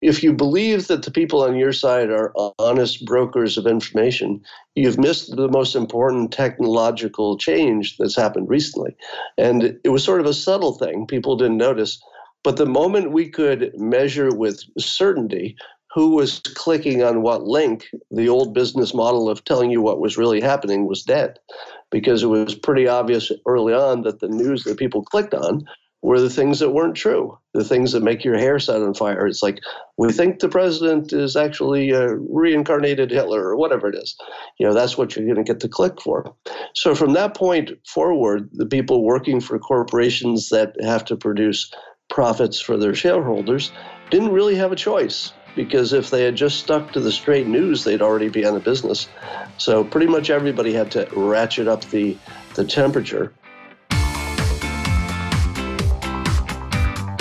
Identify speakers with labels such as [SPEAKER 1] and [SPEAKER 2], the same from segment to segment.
[SPEAKER 1] if you believe that the people on your side are honest brokers of information, you've missed the most important technological change that's happened recently. And it was sort of a subtle thing, people didn't notice. But the moment we could measure with certainty who was clicking on what link, the old business model of telling you what was really happening was dead because it was pretty obvious early on that the news that people clicked on were the things that weren't true, the things that make your hair set on fire. It's like, we think the president is actually a reincarnated Hitler or whatever it is. You know, that's what you're going to get the click for. So from that point forward, the people working for corporations that have to produce profits for their shareholders didn't really have a choice because if they had just stuck to the straight news, they'd already be out of business. So pretty much everybody had to ratchet up the, the temperature.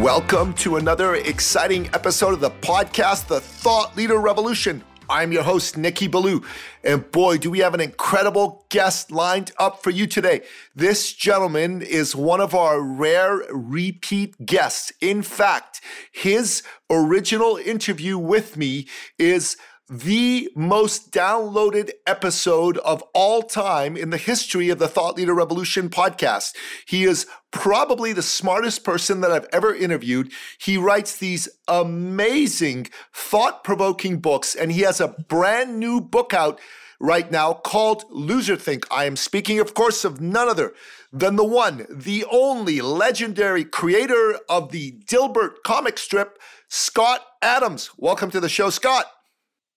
[SPEAKER 2] Welcome to another exciting episode of the podcast, The Thought Leader Revolution. I'm your host, Nicky Billou. And boy, do we have an incredible guest lined up for you today. This gentleman is one of our rare repeat guests. In fact, his original interview with me is the most downloaded episode of all time in the history of the Thought Leader Revolution podcast. He is probably the smartest person that I've ever interviewed. He writes these amazing, thought provoking books, and he has a brand new book out right now called Loser Think. I am speaking, of course, of none other than the one, the only legendary creator of the Dilbert comic strip, Scott Adams. Welcome to the show, Scott.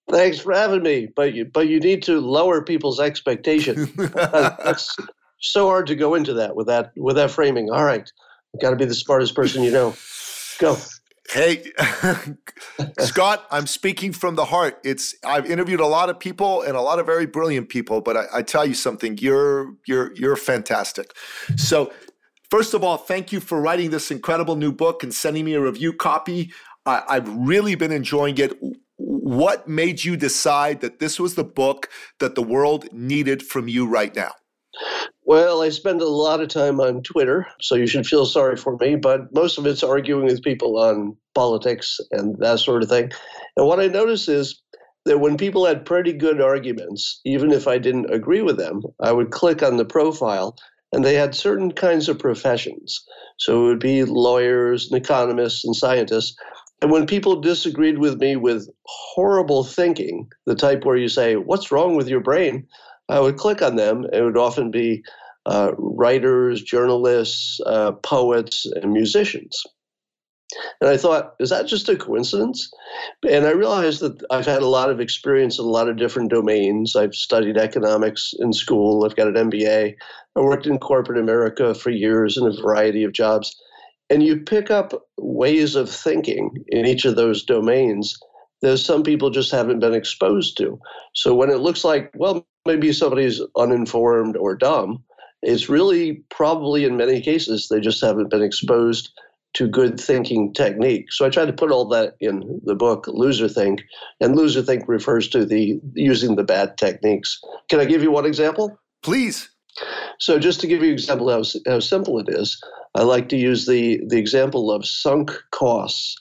[SPEAKER 1] Thanks for having me, but you but you need to lower people's expectation. Uh, that's so hard to go into that with that with that framing. All right, got to be the smartest person you know. Go.
[SPEAKER 2] Hey, Scott, I'm speaking from the heart. It's I've interviewed a lot of people and a lot of very brilliant people, but I, I tell you something, you're you're you're fantastic. So, first of all, thank you for writing this incredible new book and sending me a review copy. I, I've really been enjoying it what made you decide that this was the book that the world needed from you right now?
[SPEAKER 1] Well, I spend a lot of time on Twitter, so you should feel sorry for me, but most of it's arguing with people on politics and that sort of thing. And what I notice is that when people had pretty good arguments, even if I didn't agree with them, I would click on the profile and they had certain kinds of professions. So it would be lawyers and economists and scientists and when people disagreed with me with horrible thinking, the type where you say, What's wrong with your brain? I would click on them. It would often be uh, writers, journalists, uh, poets, and musicians. And I thought, is that just a coincidence? And I realized that I've had a lot of experience in a lot of different domains. I've studied economics in school, I've got an MBA, I worked in corporate America for years in a variety of jobs and you pick up ways of thinking in each of those domains that some people just haven't been exposed to. So when it looks like, well, maybe somebody's uninformed or dumb, it's really probably in many cases they just haven't been exposed to good thinking technique. So I try to put all that in the book, Loser Think, and Loser Think refers to the using the bad techniques. Can I give you one example?
[SPEAKER 2] Please.
[SPEAKER 1] So just to give you an example how, how simple it is, I like to use the, the example of sunk costs.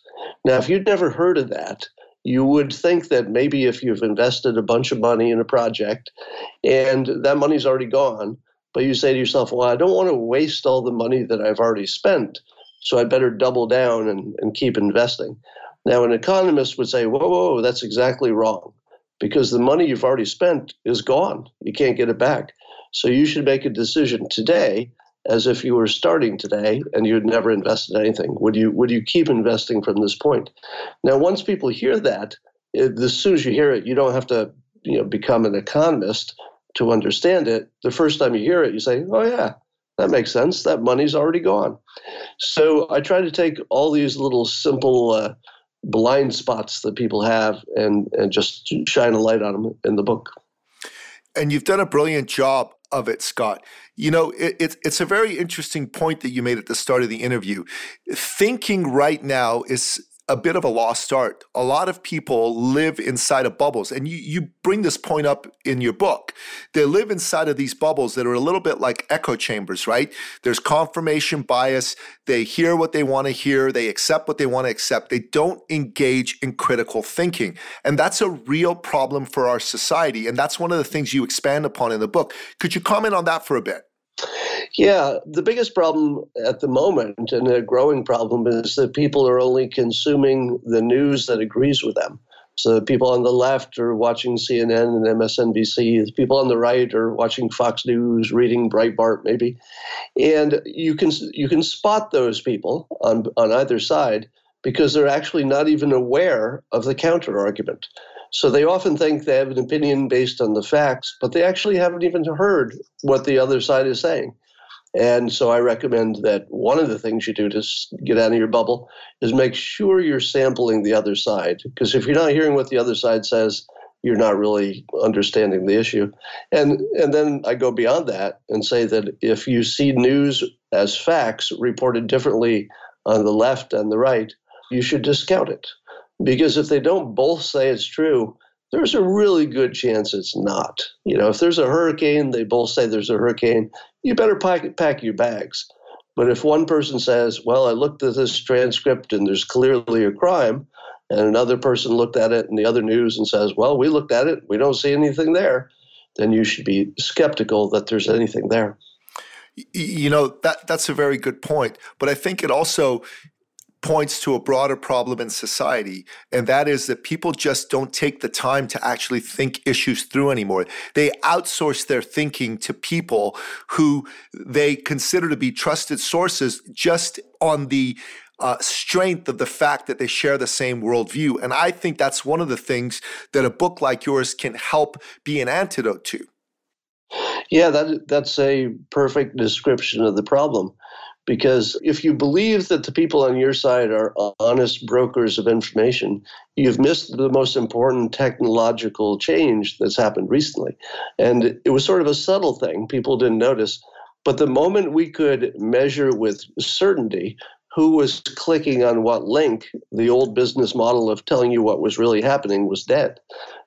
[SPEAKER 1] Now, if you'd never heard of that, you would think that maybe if you've invested a bunch of money in a project and that money's already gone, but you say to yourself, well, I don't want to waste all the money that I've already spent, so I better double down and, and keep investing. Now, an economist would say, whoa, whoa, that's exactly wrong because the money you've already spent is gone. You can't get it back. So you should make a decision today as if you were starting today and you'd never invested anything? Would you would you keep investing from this point? Now, once people hear that, it, as soon as you hear it, you don't have to you know become an economist to understand it. The first time you hear it, you say, "Oh yeah, that makes sense. That money's already gone. So I try to take all these little simple uh, blind spots that people have and, and just shine a light on them in the book.
[SPEAKER 2] And you've done a brilliant job of it, Scott. You know, it, it, it's a very interesting point that you made at the start of the interview. Thinking right now is a bit of a lost art. A lot of people live inside of bubbles, and you, you bring this point up in your book. They live inside of these bubbles that are a little bit like echo chambers, right? There's confirmation bias. They hear what they want to hear, they accept what they want to accept. They don't engage in critical thinking. And that's a real problem for our society. And that's one of the things you expand upon in the book. Could you comment on that for a bit?
[SPEAKER 1] Yeah, the biggest problem at the moment, and a growing problem, is that people are only consuming the news that agrees with them. So the people on the left are watching CNN and MSNBC. The people on the right are watching Fox News, reading Breitbart, maybe. And you can you can spot those people on on either side because they're actually not even aware of the counter argument. So they often think they have an opinion based on the facts, but they actually haven't even heard what the other side is saying. And so I recommend that one of the things you do to get out of your bubble is make sure you're sampling the other side. Because if you're not hearing what the other side says, you're not really understanding the issue. And and then I go beyond that and say that if you see news as facts reported differently on the left and the right, you should discount it. Because if they don't both say it's true, there's a really good chance it's not. You know, if there's a hurricane, they both say there's a hurricane, you better pack, pack your bags. But if one person says, well, I looked at this transcript and there's clearly a crime, and another person looked at it in the other news and says, well, we looked at it, we don't see anything there, then you should be skeptical that there's anything there.
[SPEAKER 2] You know, that that's a very good point. But I think it also points to a broader problem in society, and that is that people just don't take the time to actually think issues through anymore. They outsource their thinking to people who they consider to be trusted sources just on the uh, strength of the fact that they share the same worldview. And I think that's one of the things that a book like yours can help be an antidote to.
[SPEAKER 1] Yeah, that that's a perfect description of the problem. Because if you believe that the people on your side are honest brokers of information, you've missed the most important technological change that's happened recently. And it was sort of a subtle thing, people didn't notice. But the moment we could measure with certainty who was clicking on what link, the old business model of telling you what was really happening was dead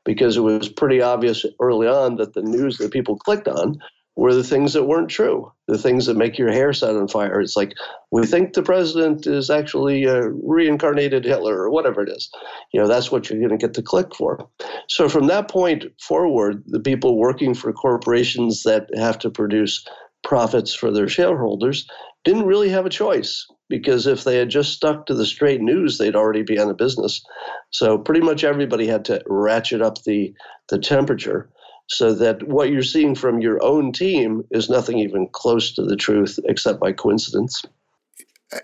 [SPEAKER 1] because it was pretty obvious early on that the news that people clicked on were the things that weren't true, the things that make your hair set on fire. It's like, we think the president is actually a reincarnated Hitler or whatever it is. You know, that's what you're going to get the click for. So from that point forward, the people working for corporations that have to produce profits for their shareholders didn't really have a choice because if they had just stuck to the straight news, they'd already be out of business. So pretty much everybody had to ratchet up the, the temperature so that what you're seeing from your own team is nothing even close to the truth except by coincidence.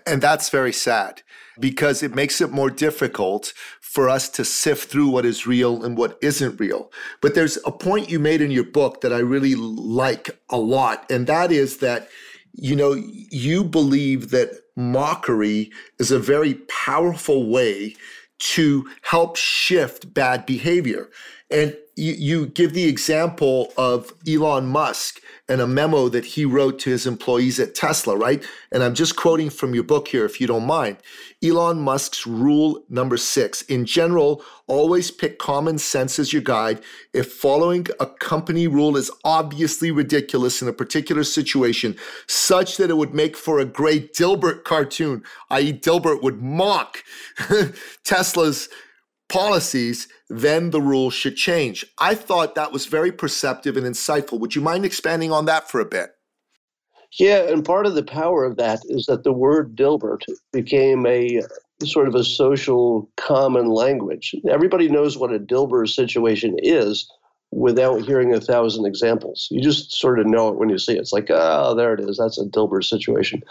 [SPEAKER 2] And that's very sad because it makes it more difficult for us to sift through what is real and what isn't real. But there's a point you made in your book that I really like a lot, and that is that you know you believe that mockery is a very powerful way to help shift bad behavior. And you, you give the example of Elon Musk and a memo that he wrote to his employees at Tesla, right? And I'm just quoting from your book here, if you don't mind. Elon Musk's rule number six in general, always pick common sense as your guide. If following a company rule is obviously ridiculous in a particular situation, such that it would make for a great Dilbert cartoon, i.e., Dilbert would mock Tesla's policies, then the rules should change. I thought that was very perceptive and insightful. Would you mind expanding on that for a bit?
[SPEAKER 1] Yeah, and part of the power of that is that the word Dilbert became a uh, sort of a social common language. Everybody knows what a Dilbert situation is without hearing a thousand examples. You just sort of know it when you see it. It's like, oh, there it is. That's a Dilbert situation.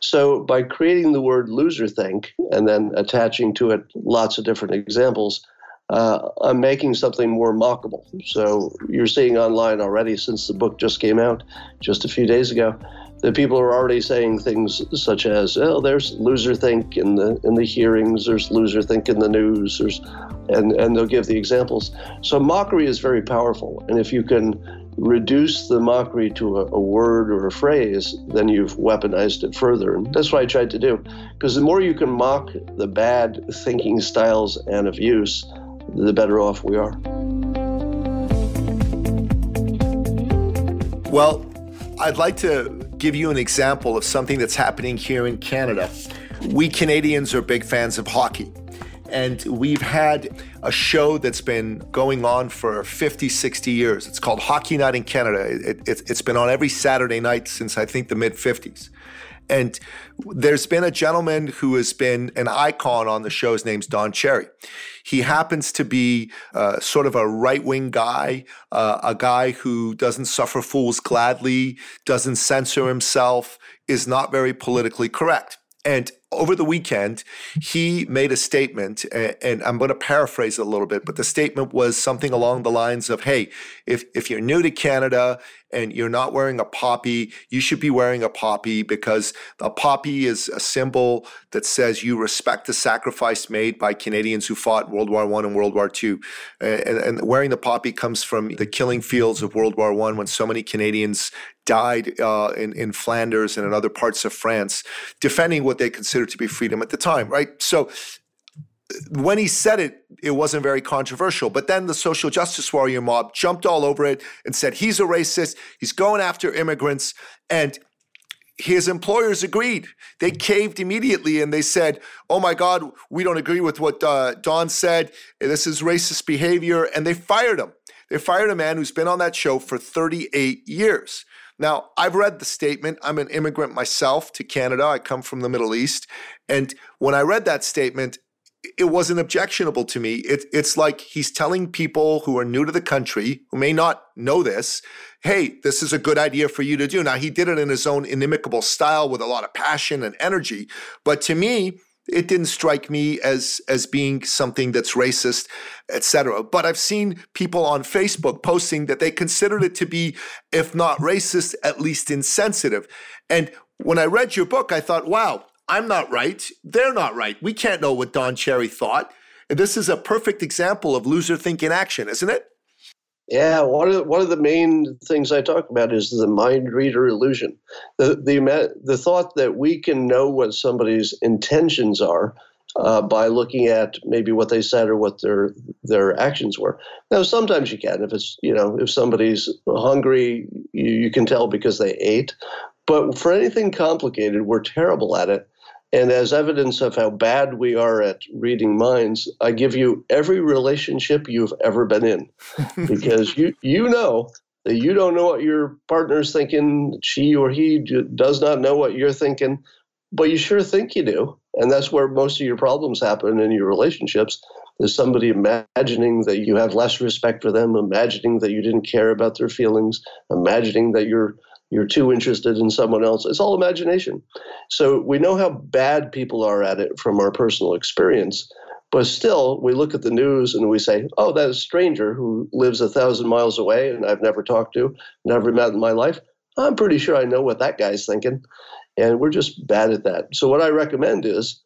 [SPEAKER 1] So by creating the word loser think and then attaching to it lots of different examples, uh, I'm making something more mockable. So you're seeing online already since the book just came out just a few days ago. That people are already saying things such as, "Oh, there's loser think in the in the hearings. There's loser think in the news." There's, and and they'll give the examples. So mockery is very powerful, and if you can reduce the mockery to a, a word or a phrase, then you've weaponized it further. And that's what I tried to do, because the more you can mock the bad thinking styles and of use, the better off we are.
[SPEAKER 2] Well, I'd like to give you an example of something that's happening here in Canada. We Canadians are big fans of hockey. And we've had a show that's been going on for 50, 60 years. It's called Hockey Night in Canada. It, it, it's been on every Saturday night since I think the mid 50s. And there's been a gentleman who has been an icon on the show. His name's Don Cherry. He happens to be uh, sort of a right wing guy, uh, a guy who doesn't suffer fools gladly, doesn't censor himself, is not very politically correct. And over the weekend, he made a statement, and I'm going to paraphrase it a little bit, but the statement was something along the lines of Hey, if, if you're new to Canada and you're not wearing a poppy, you should be wearing a poppy because a poppy is a symbol that says you respect the sacrifice made by Canadians who fought World War I and World War II. And, and wearing the poppy comes from the killing fields of World War I when so many Canadians died uh, in, in Flanders and in other parts of France, defending what they considered to be freedom at the time, right? So when he said it, it wasn't very controversial. But then the social justice warrior mob jumped all over it and said he's a racist, he's going after immigrants. And his employers agreed. They caved immediately and they said, Oh my God, we don't agree with what uh, Don said. This is racist behavior. And they fired him. They fired a man who's been on that show for 38 years. Now, I've read the statement. I'm an immigrant myself to Canada. I come from the Middle East. And when I read that statement, it wasn't objectionable to me. It, it's like he's telling people who are new to the country, who may not know this, hey, this is a good idea for you to do. Now, he did it in his own inimicable style with a lot of passion and energy. But to me, it didn't strike me as as being something that's racist, etc. But I've seen people on Facebook posting that they considered it to be, if not racist, at least insensitive. And when I read your book, I thought, wow, I'm not right. They're not right. We can't know what Don Cherry thought. And this is a perfect example of loser think in action, isn't it?
[SPEAKER 1] Yeah, one of the, one of the main things I talk about is the mind reader illusion. The the the thought that we can know what somebody's intentions are uh, by looking at maybe what they said or what their their actions were. Now, sometimes you can if it's you know if somebody's hungry, you, you can tell because they ate. But for anything complicated, we're terrible at it. And as evidence of how bad we are at reading minds, I give you every relationship you've ever been in. because you, you know that you don't know what your partner's thinking, she or he does not know what you're thinking, but you sure think you do. And that's where most of your problems happen in your relationships. Is somebody imagining that you have less respect for them, imagining that you didn't care about their feelings, imagining that you're you're too interested in someone else. It's all imagination. So we know how bad people are at it from our personal experience. But still, we look at the news and we say, oh, that stranger who lives a thousand miles away and I've never talked to, never met in my life. I'm pretty sure I know what that guy's thinking. And we're just bad at that. So, what I recommend is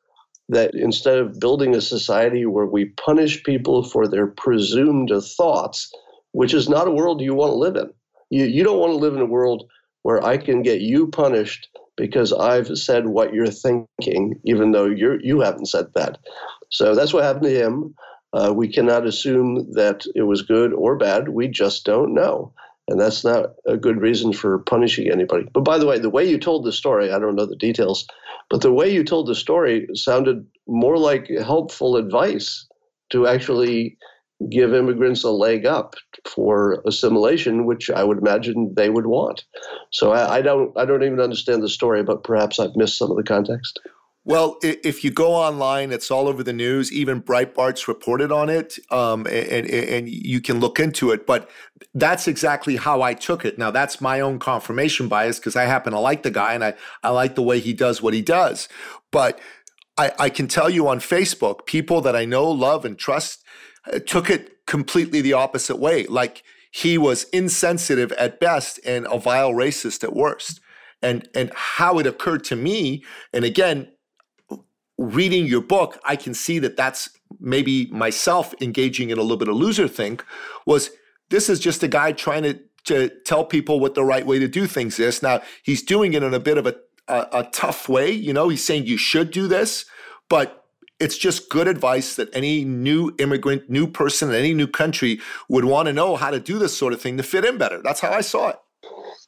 [SPEAKER 1] that instead of building a society where we punish people for their presumed thoughts, which is not a world you want to live in, you, you don't want to live in a world where I can get you punished because I've said what you're thinking, even though you're you haven't said that. So that's what happened to him. Uh, we cannot assume that it was good or bad. We just don't know. And that's not a good reason for punishing anybody. But by the way, the way you told the story, I don't know the details, but the way you told the story sounded more like helpful advice to actually give immigrants a leg up for assimilation, which I would imagine they would want. So I, I, don't I don't even understand the story, but perhaps I've missed some of the context.
[SPEAKER 2] Well, if you go online, it's all over the news. Even Breitbart's reported on it, um, and, and you can look into it. But that's exactly how I took it. Now, that's my own confirmation bias because I happen to like the guy and I, I like the way he does what he does. But I, I can tell you on Facebook, people that I know, love, and trust took it completely the opposite way. Like he was insensitive at best and a vile racist at worst. and and how it occurred to me. And again, reading your book, I can see that that's maybe myself engaging in a little bit of loser think was this is just a guy trying to to tell people what the right way to do things is. Now he's doing it in a bit of a, a, a tough way. You know, he's saying you should do this, but it's just good advice that any new immigrant, new person in any new country would want to know how to do this sort of thing to fit in better. That's how I saw it.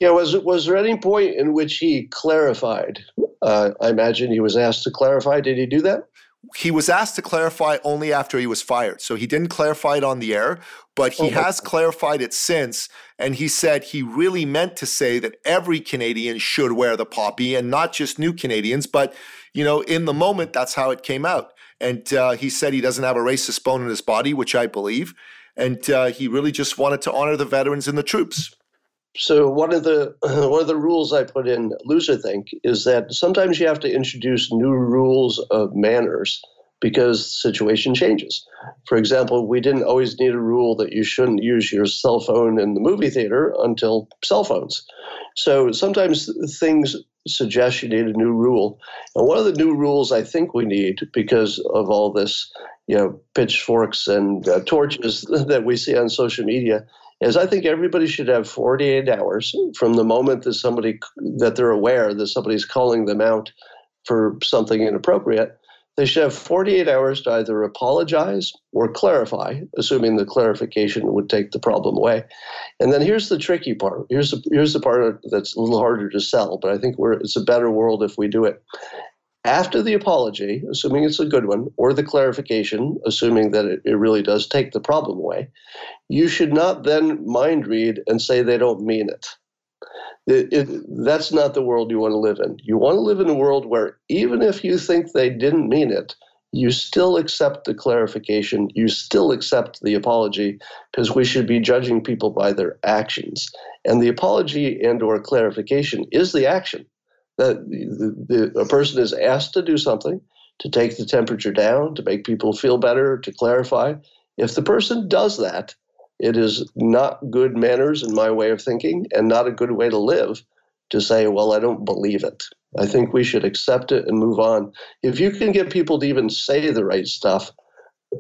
[SPEAKER 1] Yeah, was was there any point in which he clarified? Uh, I imagine he was asked to clarify. Did he do that?
[SPEAKER 2] he was asked to clarify only after he was fired. So he didn't clarify it on the air, but he oh, has clarified it since. And he said he really meant to say that every Canadian should wear the poppy and not just new Canadians. But, you know, in the moment, that's how it came out. And uh, he said he doesn't have a racist bone in his body, which I believe. And uh, he really just wanted to honor the veterans and the troops.
[SPEAKER 1] So one of the one of the rules I put in Loser Think is that sometimes you have to introduce new rules of manners because the situation changes. For example, we didn't always need a rule that you shouldn't use your cell phone in the movie theater until cell phones. So sometimes things suggest you need a new rule. And one of the new rules I think we need because of all this, you know, pitchforks and uh, torches that we see on social media is I think everybody should have 48 hours from the moment that somebody that they're aware that somebody's calling them out for something inappropriate. They should have 48 hours to either apologize or clarify, assuming the clarification would take the problem away. And then here's the tricky part. Here's the, here's the part that's a little harder to sell, but I think we're, it's a better world if we do it. After the apology, assuming it's a good one, or the clarification, assuming that it, it really does take the problem away, you should not then mind read and say they don't mean it. It, it. That's not the world you want to live in. You want to live in a world where even if you think they didn't mean it, you still accept the clarification, you still accept the apology, because we should be judging people by their actions. And the apology and or clarification is the action that the, the, a person is asked to do something to take the temperature down, to make people feel better, to clarify. If the person does that, it is not good manners in my way of thinking and not a good way to live to say, well, I don't believe it. I think we should accept it and move on. If you can get people to even say the right stuff,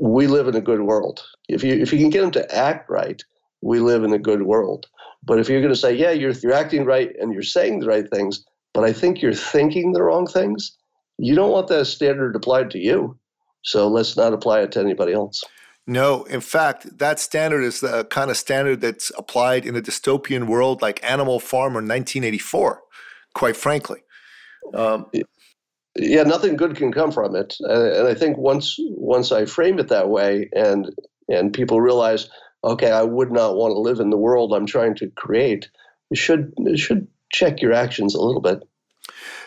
[SPEAKER 1] we live in a good world. If you if you can get them to act right, we live in a good world. But if you're going to say, yeah, you're you're acting right and you're saying the right things, but I think you're thinking the wrong things. You don't want that standard applied to you. So let's not apply it to anybody else.
[SPEAKER 2] No, in fact, that standard is the kind of standard that's applied in a dystopian world like Animal Farm or 1984, quite frankly. Um,
[SPEAKER 1] yeah, nothing good can come from it. And I think once once I frame it that way and and people realize, okay, I would not want to live in the world I'm trying to create, it should it should check your actions a little bit.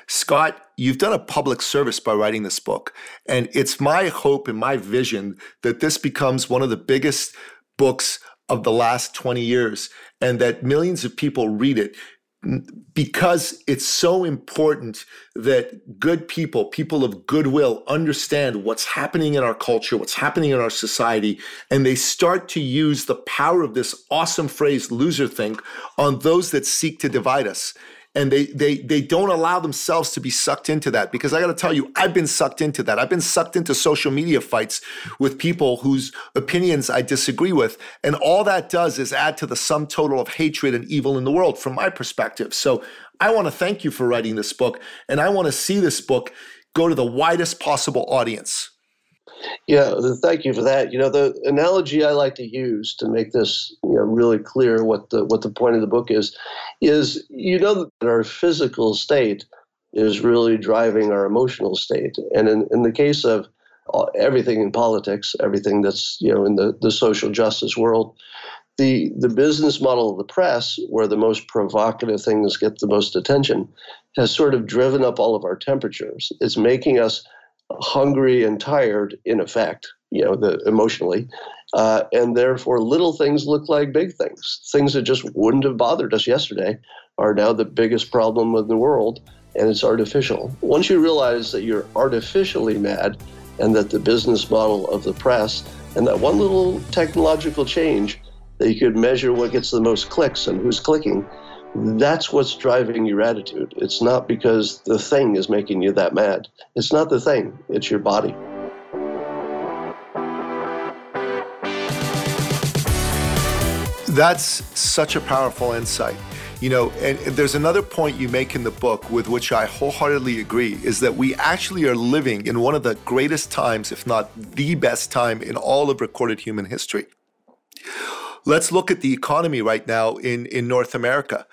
[SPEAKER 2] Scott, you've done a public service by writing this book. And it's my hope and my vision that this becomes one of the biggest books of the last 20 years and that millions of people read it because it's so important that good people, people of goodwill, understand what's happening in our culture, what's happening in our society, and they start to use the power of this awesome phrase, loser think, on those that seek to divide us and they they they don't allow themselves to be sucked into that because I got to tell you I've been sucked into that. I've been sucked into social media fights with people whose opinions I disagree with and all that does is add to the sum total of hatred and evil in the world from my perspective. So I want to thank you for writing this book and I want to see this book go to the widest possible audience.
[SPEAKER 1] Yeah, thank you for that. You know, the analogy I like to use to make this you know really clear what the what the point of the book is is you know that our physical state is really driving our emotional state, and in, in the case of uh, everything in politics, everything that's you know in the, the social justice world, the the business model of the press, where the most provocative things get the most attention, has sort of driven up all of our temperatures. It's making us hungry and tired in effect you know the emotionally uh, and therefore little things look like big things. Things that just wouldn't have bothered us yesterday are now the biggest problem in the world and it's artificial. Once you realize that you're artificially mad and that the business model of the press and that one little technological change that you could measure what gets the most clicks and who's clicking That's what's driving your attitude. It's not because the thing is making you that mad. It's not the thing, it's your body.
[SPEAKER 2] That's such a powerful insight. You know, and, there's another point you make in the book with which I wholeheartedly agree is that we actually are living in one of the greatest times, if not the best time in all of recorded human history. Let's look at the economy right now in, in North America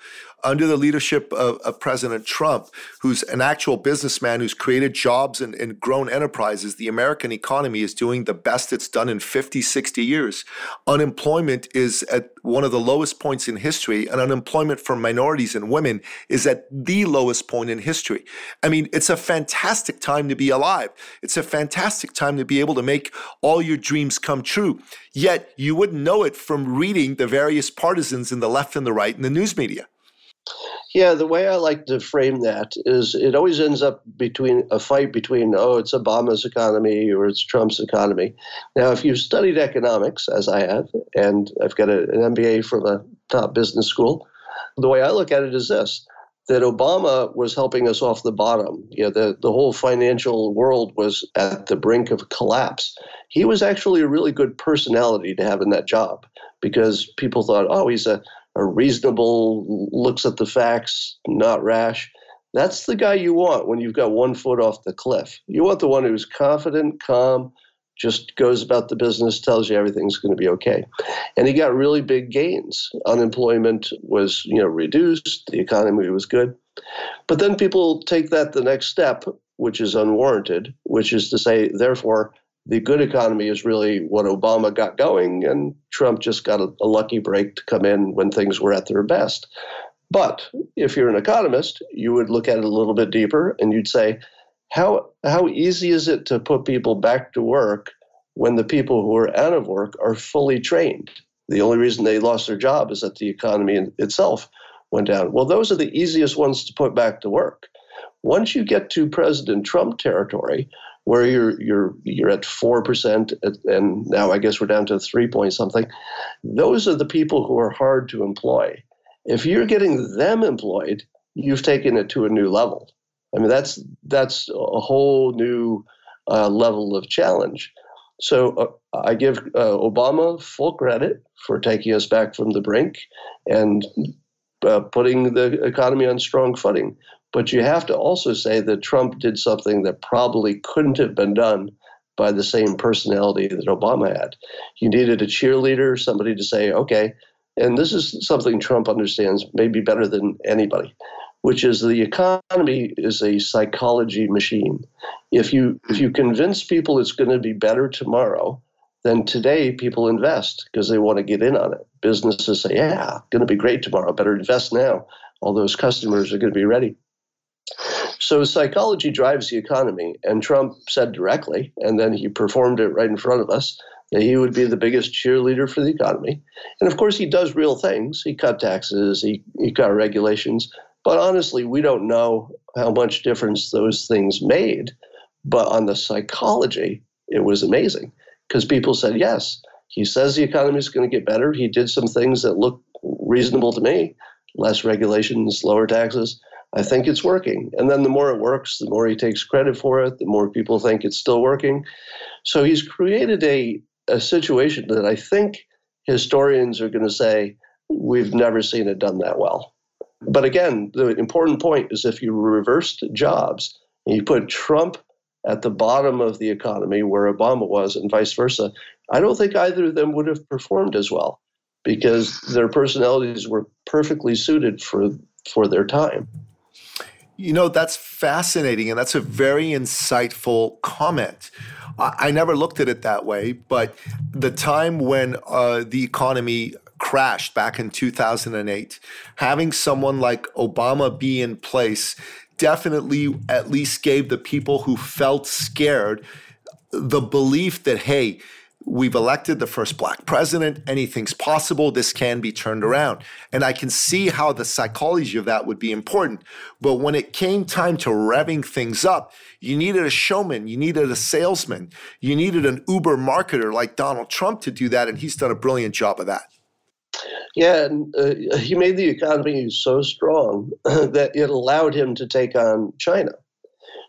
[SPEAKER 2] under the leadership of, of, President Trump, who's an actual businessman who's created jobs and, and, grown enterprises, the American economy is doing the best it's done in 50, 60 years. Unemployment is at one of the lowest points in history, and unemployment for minorities and women is at the lowest point in history. I mean, it's a fantastic time to be alive. It's a fantastic time to be able to make all your dreams come true. Yet you wouldn't know it from reading the various partisans in the left and the right in the news media.
[SPEAKER 1] Yeah, the way I like to frame that is it always ends up between a fight between, oh, it's Obama's economy or it's Trump's economy. Now, if you've studied economics, as I have, and I've got a, an MBA from a top business school, the way I look at it is this that Obama was helping us off the bottom. You know, the, the whole financial world was at the brink of collapse. He was actually a really good personality to have in that job because people thought, oh, he's a a reasonable, looks at the facts, not rash. That's the guy you want when you've got one foot off the cliff. You want the one who's confident, calm, just goes about the business, tells you everything's going to be okay. And he got really big gains. Unemployment was, you know, reduced, the economy was good. But then people take that the next step, which is unwarranted, which is to say, therefore, the good economy is really what Obama got going, and Trump just got a, a, lucky break to come in when things were at their best. But if you're an economist, you would look at it a little bit deeper and you'd say, how, how easy is it to put people back to work when the people who are out of work are fully trained? The only reason they lost their job is that the economy itself went down. Well, those are the easiest ones to put back to work. Once you get to President Trump territory, where you're you're you're at four percent, and now I guess we're down to three point something. Those are the people who are hard to employ. If you're getting them employed, you've taken it to a new level. I mean, that's that's a whole new uh, level of challenge. So uh, I give uh, Obama full credit for taking us back from the brink and uh, putting the economy on strong footing. But you have to also say that Trump did something that probably couldn't have been done by the same personality that Obama had. You needed a cheerleader, somebody to say, okay, and this is something Trump understands maybe better than anybody, which is the economy is a psychology machine. If you if you convince people it's going to be better tomorrow, then today people invest because they want to get in on it. Businesses say, yeah, going to be great tomorrow, better invest now. All those customers are going to be ready. So psychology drives the economy, and Trump said directly, and then he performed it right in front of us, that he would be the biggest cheerleader for the economy. And of course, he does real things. He cut taxes, he, he cut regulations. But honestly, we don't know how much difference those things made. But on the psychology, it was amazing because people said, yes, he says the economy is going to get better. He did some things that look reasonable to me less regulations, lower taxes. I think it's working. And then the more it works, the more he takes credit for it, the more people think it's still working. So he's created a, a situation that I think historians are going to say, we've never seen it done that well. But again, the important point is if you reversed jobs and you put Trump at the bottom of the economy where Obama was and vice versa, I don't think either of them would have performed as well because their personalities were perfectly suited for for their time.
[SPEAKER 2] You know, that's fascinating. And that's a very insightful comment. I, never looked at it that way, but the time when uh, the economy crashed back in 2008, having someone like Obama be in place definitely at least gave the people who felt scared the belief that, hey, We've elected the first black president. Anything's possible. This can be turned around. And I can see how the psychology of that would be important. But when it came time to revving things up, you needed a showman, you needed a salesman, you needed an Uber marketer like Donald Trump to do that. And he's done a brilliant job of that.
[SPEAKER 1] Yeah, and uh, he made the economy so strong that it allowed him to take on China.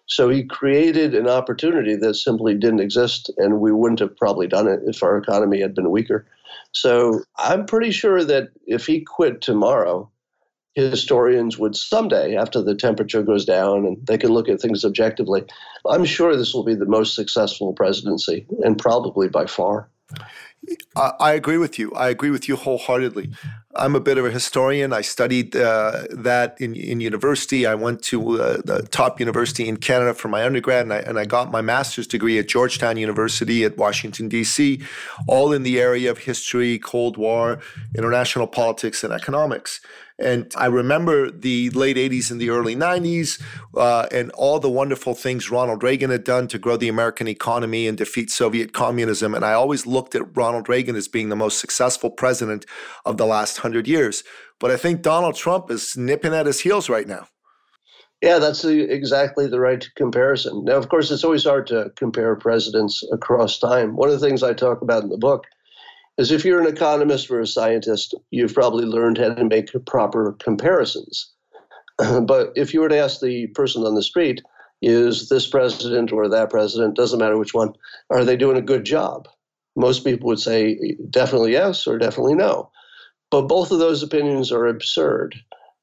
[SPEAKER 1] So he created an opportunity that simply didn't exist, and we wouldn't have probably done it if our economy had been weaker. So I'm pretty sure that if he quit tomorrow, historians would someday, after the temperature goes down and they can look at things objectively, I'm sure this will be the most successful presidency, and probably by far.
[SPEAKER 2] I agree with you. I agree with you wholeheartedly. I'm a bit of a historian. I studied uh, that in, in university. I went to uh, the top university in Canada for my undergrad, and I, and I got my master's degree at Georgetown University at Washington, D.C., all in the area of history, Cold War, international politics, and economics. And I remember the late 80s and the early 90s uh, and all the wonderful things Ronald Reagan had done to grow the American economy and defeat Soviet communism. And I always looked at Ronald Reagan as being the most successful president of the last hundred years. But I think Donald Trump is nipping at his heels right now.
[SPEAKER 1] Yeah, that's the, exactly the right comparison. Now, of course, it's always hard to compare presidents across time. One of the things I talk about in the book is if you're an economist or a scientist, you've probably learned how to make proper comparisons. but if you were to ask the person on the street, is this president or that president, doesn't matter which one, are they doing a good job? Most people would say definitely yes or definitely no. But both of those opinions are absurd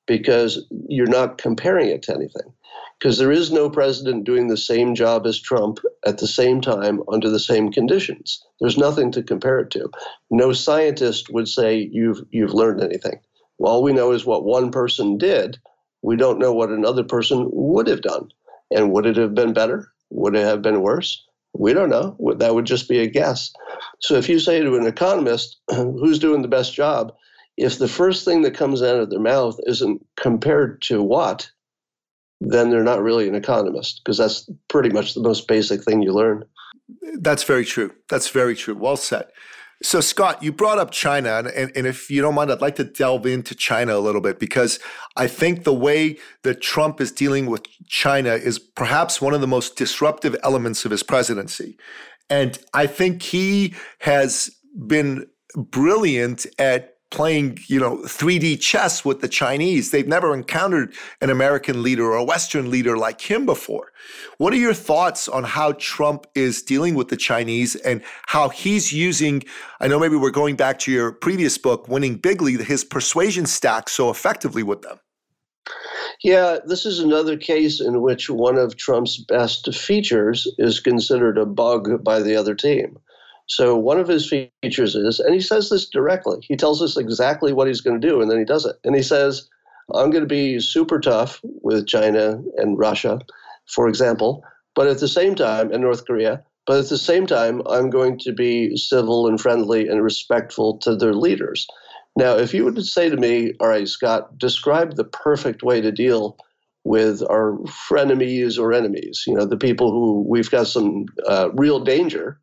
[SPEAKER 1] because you're not comparing it to anything because there is no president doing the same job as Trump at the same time under the same conditions. There's nothing to compare it to. No scientist would say you've you've learned anything. All we know is what one person did. We don't know what another person would have done. And would it have been better? Would it have been worse? We don't know. That would just be a guess. So if you say to an economist who's doing the best job, if the first thing that comes out of their mouth isn't compared to what, then they're not really an economist because that's pretty much the most basic thing you learn.
[SPEAKER 2] That's very true. That's very true. Well said. So, Scott, you brought up China, and, and, if you don't mind, I'd like to delve into China a little bit because I think the way that Trump is dealing with China is perhaps one of the most disruptive elements of his presidency. And I think he has been brilliant at playing, you know, 3D chess with the Chinese. They've never encountered an American leader or a Western leader like him before. What are your thoughts on how Trump is dealing with the Chinese and how he's using, I know maybe we're going back to your previous book, Winning Bigly, his persuasion stack so effectively with them?
[SPEAKER 1] Yeah, this is another case in which one of Trump's best features is considered a bug by the other team. So one of his features is, and he says this directly. He tells us exactly what he's going to do, and then he does it. And he says, "I'm going to be super tough with China and Russia, for example, but at the same time, and North Korea. But at the same time, I'm going to be civil and friendly and respectful to their leaders." Now, if you would say to me, "All right, Scott, describe the perfect way to deal." With our frenemies or enemies, you know, the people who we've got some uh, real danger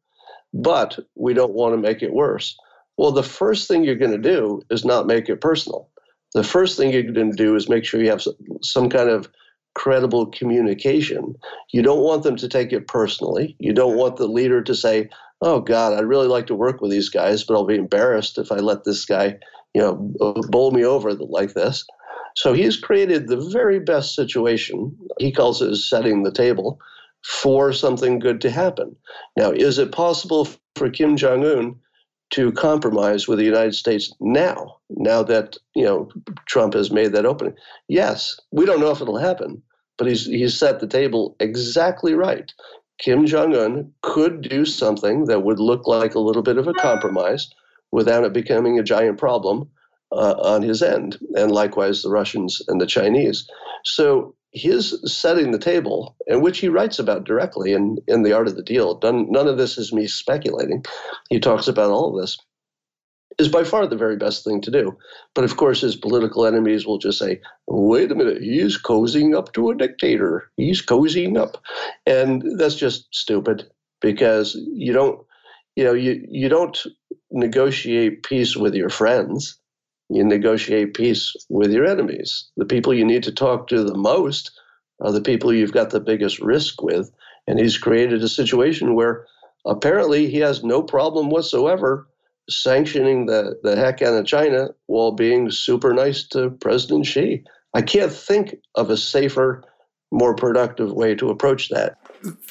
[SPEAKER 1] but we don't want to make it worse. Well, the first thing you're going to do is not make it personal. The first thing you're going to do is make sure you have some kind of credible communication. You don't want them to take it personally. You don't want the leader to say, "Oh God, I'd really like to work with these guys, but I'll be embarrassed if I let this guy, you know, bowl me over like this." So he's created the very best situation. He calls it setting the table for something good to happen. Now, is it possible for Kim Jong Un to compromise with the United States now? Now that you know Trump has made that opening, yes. We don't know if it'll happen, but he's he's set the table exactly right. Kim Jong Un could do something that would look like a little bit of a compromise without it becoming a giant problem uh, on his end, and likewise the Russians and the Chinese. So his setting the table, and which he writes about directly in, in The Art of the Deal, none, none of this is me speculating. He talks about all of this, is by far the very best thing to do. But of course, his political enemies will just say, wait a minute, he's cozying up to a dictator. He's cozying up. And that's just stupid because you don't, you know, you, you don't negotiate peace with your friends you negotiate peace with your enemies. The people you need to talk to the most are the people you've got the biggest risk with. And he's created a situation where apparently he has no problem whatsoever sanctioning the, the heck out of China while being super nice to President Xi. I can't think of a safer, more productive way to approach that.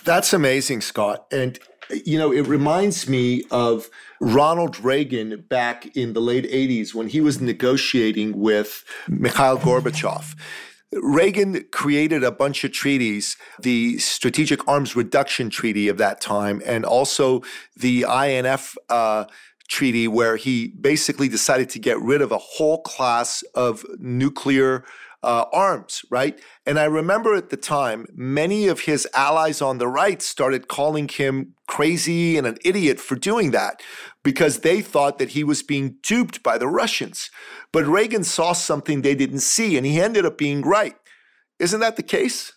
[SPEAKER 2] That's amazing, Scott. And, you know, it reminds me of Ronald Reagan back in the late 80s when he was negotiating with Mikhail Gorbachev. Reagan created a bunch of treaties, the Strategic Arms Reduction Treaty of that time, and also the INF uh, Treaty, where he basically decided to get rid of a whole class of nuclear uh, arms, right? And I remember at the time, many of his allies on the right started calling him crazy and an idiot for doing that because they thought that he was being duped by the Russians. But Reagan saw something they didn't see, and he ended up being right. Isn't that the case?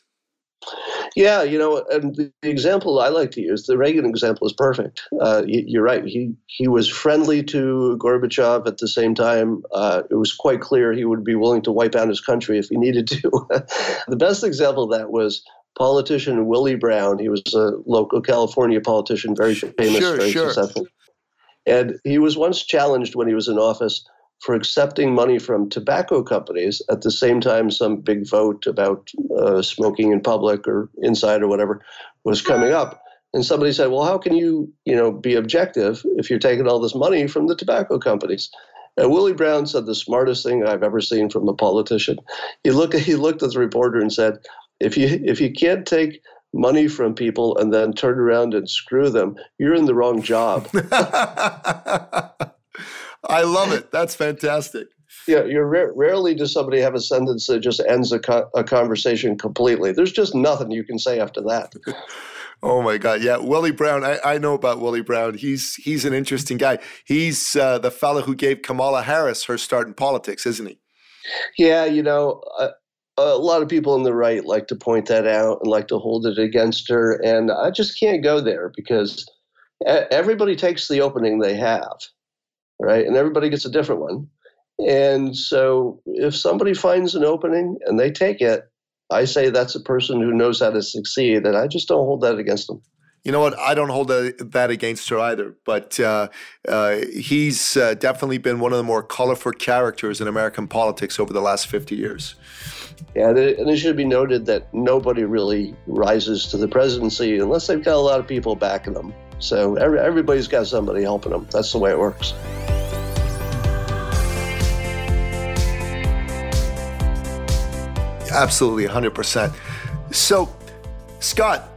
[SPEAKER 1] Yeah, you know, and the example I like to use, the Reagan example, is perfect. Uh, you're right. He he was friendly to Gorbachev at the same time. Uh, it was quite clear he would be willing to wipe out his country if he needed to. the best example of that was politician Willie Brown. He was a local California politician, very famous,
[SPEAKER 2] sure,
[SPEAKER 1] very
[SPEAKER 2] sure.
[SPEAKER 1] successful. And he was once challenged when he was in office for accepting money from tobacco companies at the same time some big vote about uh, smoking in public or inside or whatever was coming up. And somebody said, "Well, how can you, you know, be objective if you're taking all this money from the tobacco companies?" And Willie Brown said the smartest thing I've ever seen from a politician. He looked he looked at the reporter and said, "If you if you can't take money from people and then turn around and screw them, you're in the wrong job."
[SPEAKER 2] I love it. That's fantastic.
[SPEAKER 1] Yeah, you're ra- rarely does somebody have a sentence that just ends a, co- a conversation completely. There's just nothing you can say after that.
[SPEAKER 2] Oh my God! Yeah, Willie Brown. I, I know about Willie Brown. He's he's an interesting guy. He's uh, the fellow who gave Kamala Harris her start in politics, isn't he?
[SPEAKER 1] Yeah, you know, uh, a lot of people on the right like to point that out and like to hold it against her, and I just can't go there because everybody takes the opening they have, right? And everybody gets a different one. And so if somebody finds an opening and they take it, I say that's a person who knows how to succeed, and I just don't hold that against them.
[SPEAKER 2] You know what? I don't hold that against her either. But uh, uh, he's uh, definitely been one of the more colorful characters in American politics over the last 50 years.
[SPEAKER 1] Yeah, and it should be noted that nobody really rises to the presidency unless they've got a lot of people backing them. So every, everybody's got somebody helping them. That's the way it works.
[SPEAKER 2] Absolutely, 100%. So, Scott,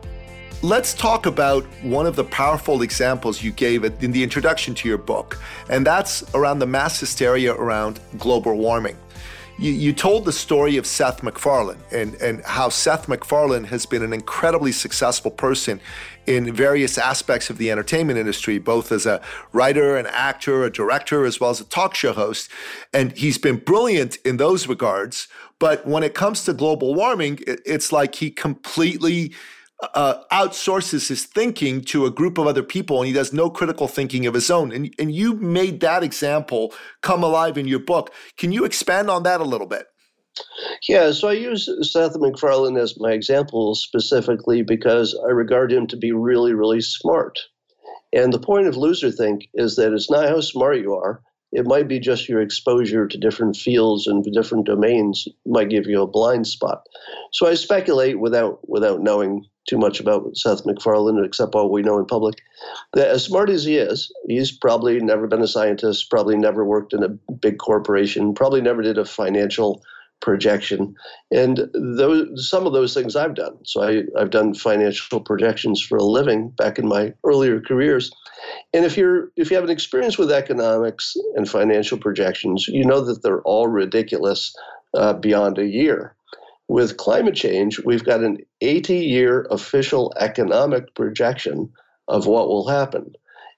[SPEAKER 2] let's talk about one of the powerful examples you gave in the introduction to your book, and that's around the mass hysteria around global warming. You, you told the story of Seth MacFarlane and, and how Seth MacFarlane has been an incredibly successful person in various aspects of the entertainment industry, both as a writer, an actor, a director, as well as a talk show host. And he's been brilliant in those regards. But when it comes to global warming, it's like he completely uh, outsources his thinking to a group of other people and he does no critical thinking of his own. And, and you made that example come alive in your book. Can you expand on that a little bit?
[SPEAKER 1] Yeah, so I use Seth MacFarlane as my example specifically because I regard him to be really, really smart. And the point of loser think is that it's not how smart you are, it might be just your exposure to different fields and different domains might give you a blind spot. So I speculate without without knowing too much about Seth MacFarlane except what we know in public. That as smart as he is, he's probably never been a scientist, probably never worked in a big corporation, probably never did a financial projection. And those some of those things I've done. So I, I've done financial projections for a living back in my earlier careers. And if you're if you have an experience with economics and financial projections, you know that they're all ridiculous uh, beyond a year. With climate change, we've got an 80 year official economic projection of what will happen.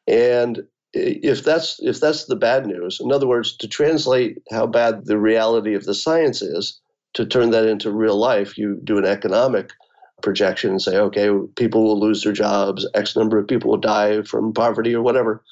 [SPEAKER 1] And if that's if that's the bad news, in other words, to translate how bad the reality of the science is, to turn that into real life, you do an economic projection and say, okay, people will lose their jobs, X number of people will die from poverty or whatever.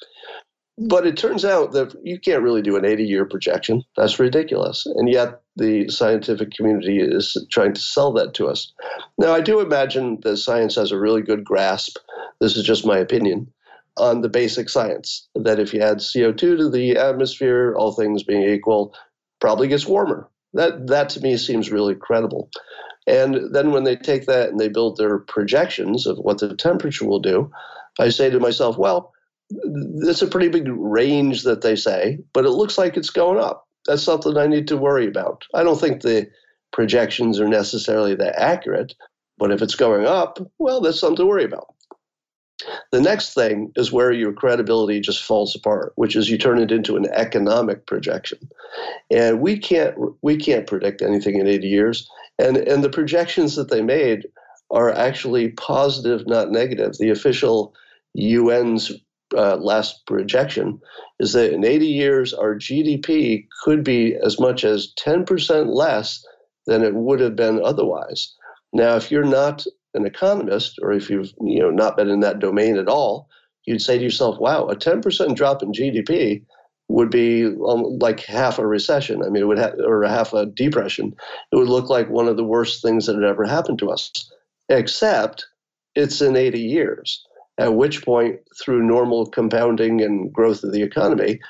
[SPEAKER 1] But it turns out that you can't really do an 80 year projection. That's ridiculous. And yet the scientific community is trying to sell that to us. Now, I do imagine that science has a really good grasp. This is just my opinion on the basic science that if you add CO2 to the atmosphere, all things being equal, probably gets warmer. That that to me seems really credible. And then when they take that and they build their projections of what the temperature will do, I say to myself, well, that's a pretty big range that they say, but it looks like it's going up. That's something I need to worry about. I don't think the projections are necessarily that accurate, but if it's going up, well, that's something to worry about. The next thing is where your credibility just falls apart, which is you turn it into an economic projection. And we can't we can't predict anything in 80 years. And and the projections that they made are actually positive, not negative. The official UN's uh, last projection is that in 80 years, our GDP could be as much as 10% less than it would have been otherwise. Now, if you're not an economist, or if you've you know not been in that domain at all, you'd say to yourself, "Wow, a 10% drop in GDP would be um, like half a recession. I mean, it would have or half a depression. It would look like one of the worst things that had ever happened to us. Except it's in 80 years. At which point, through normal compounding and growth of the economy,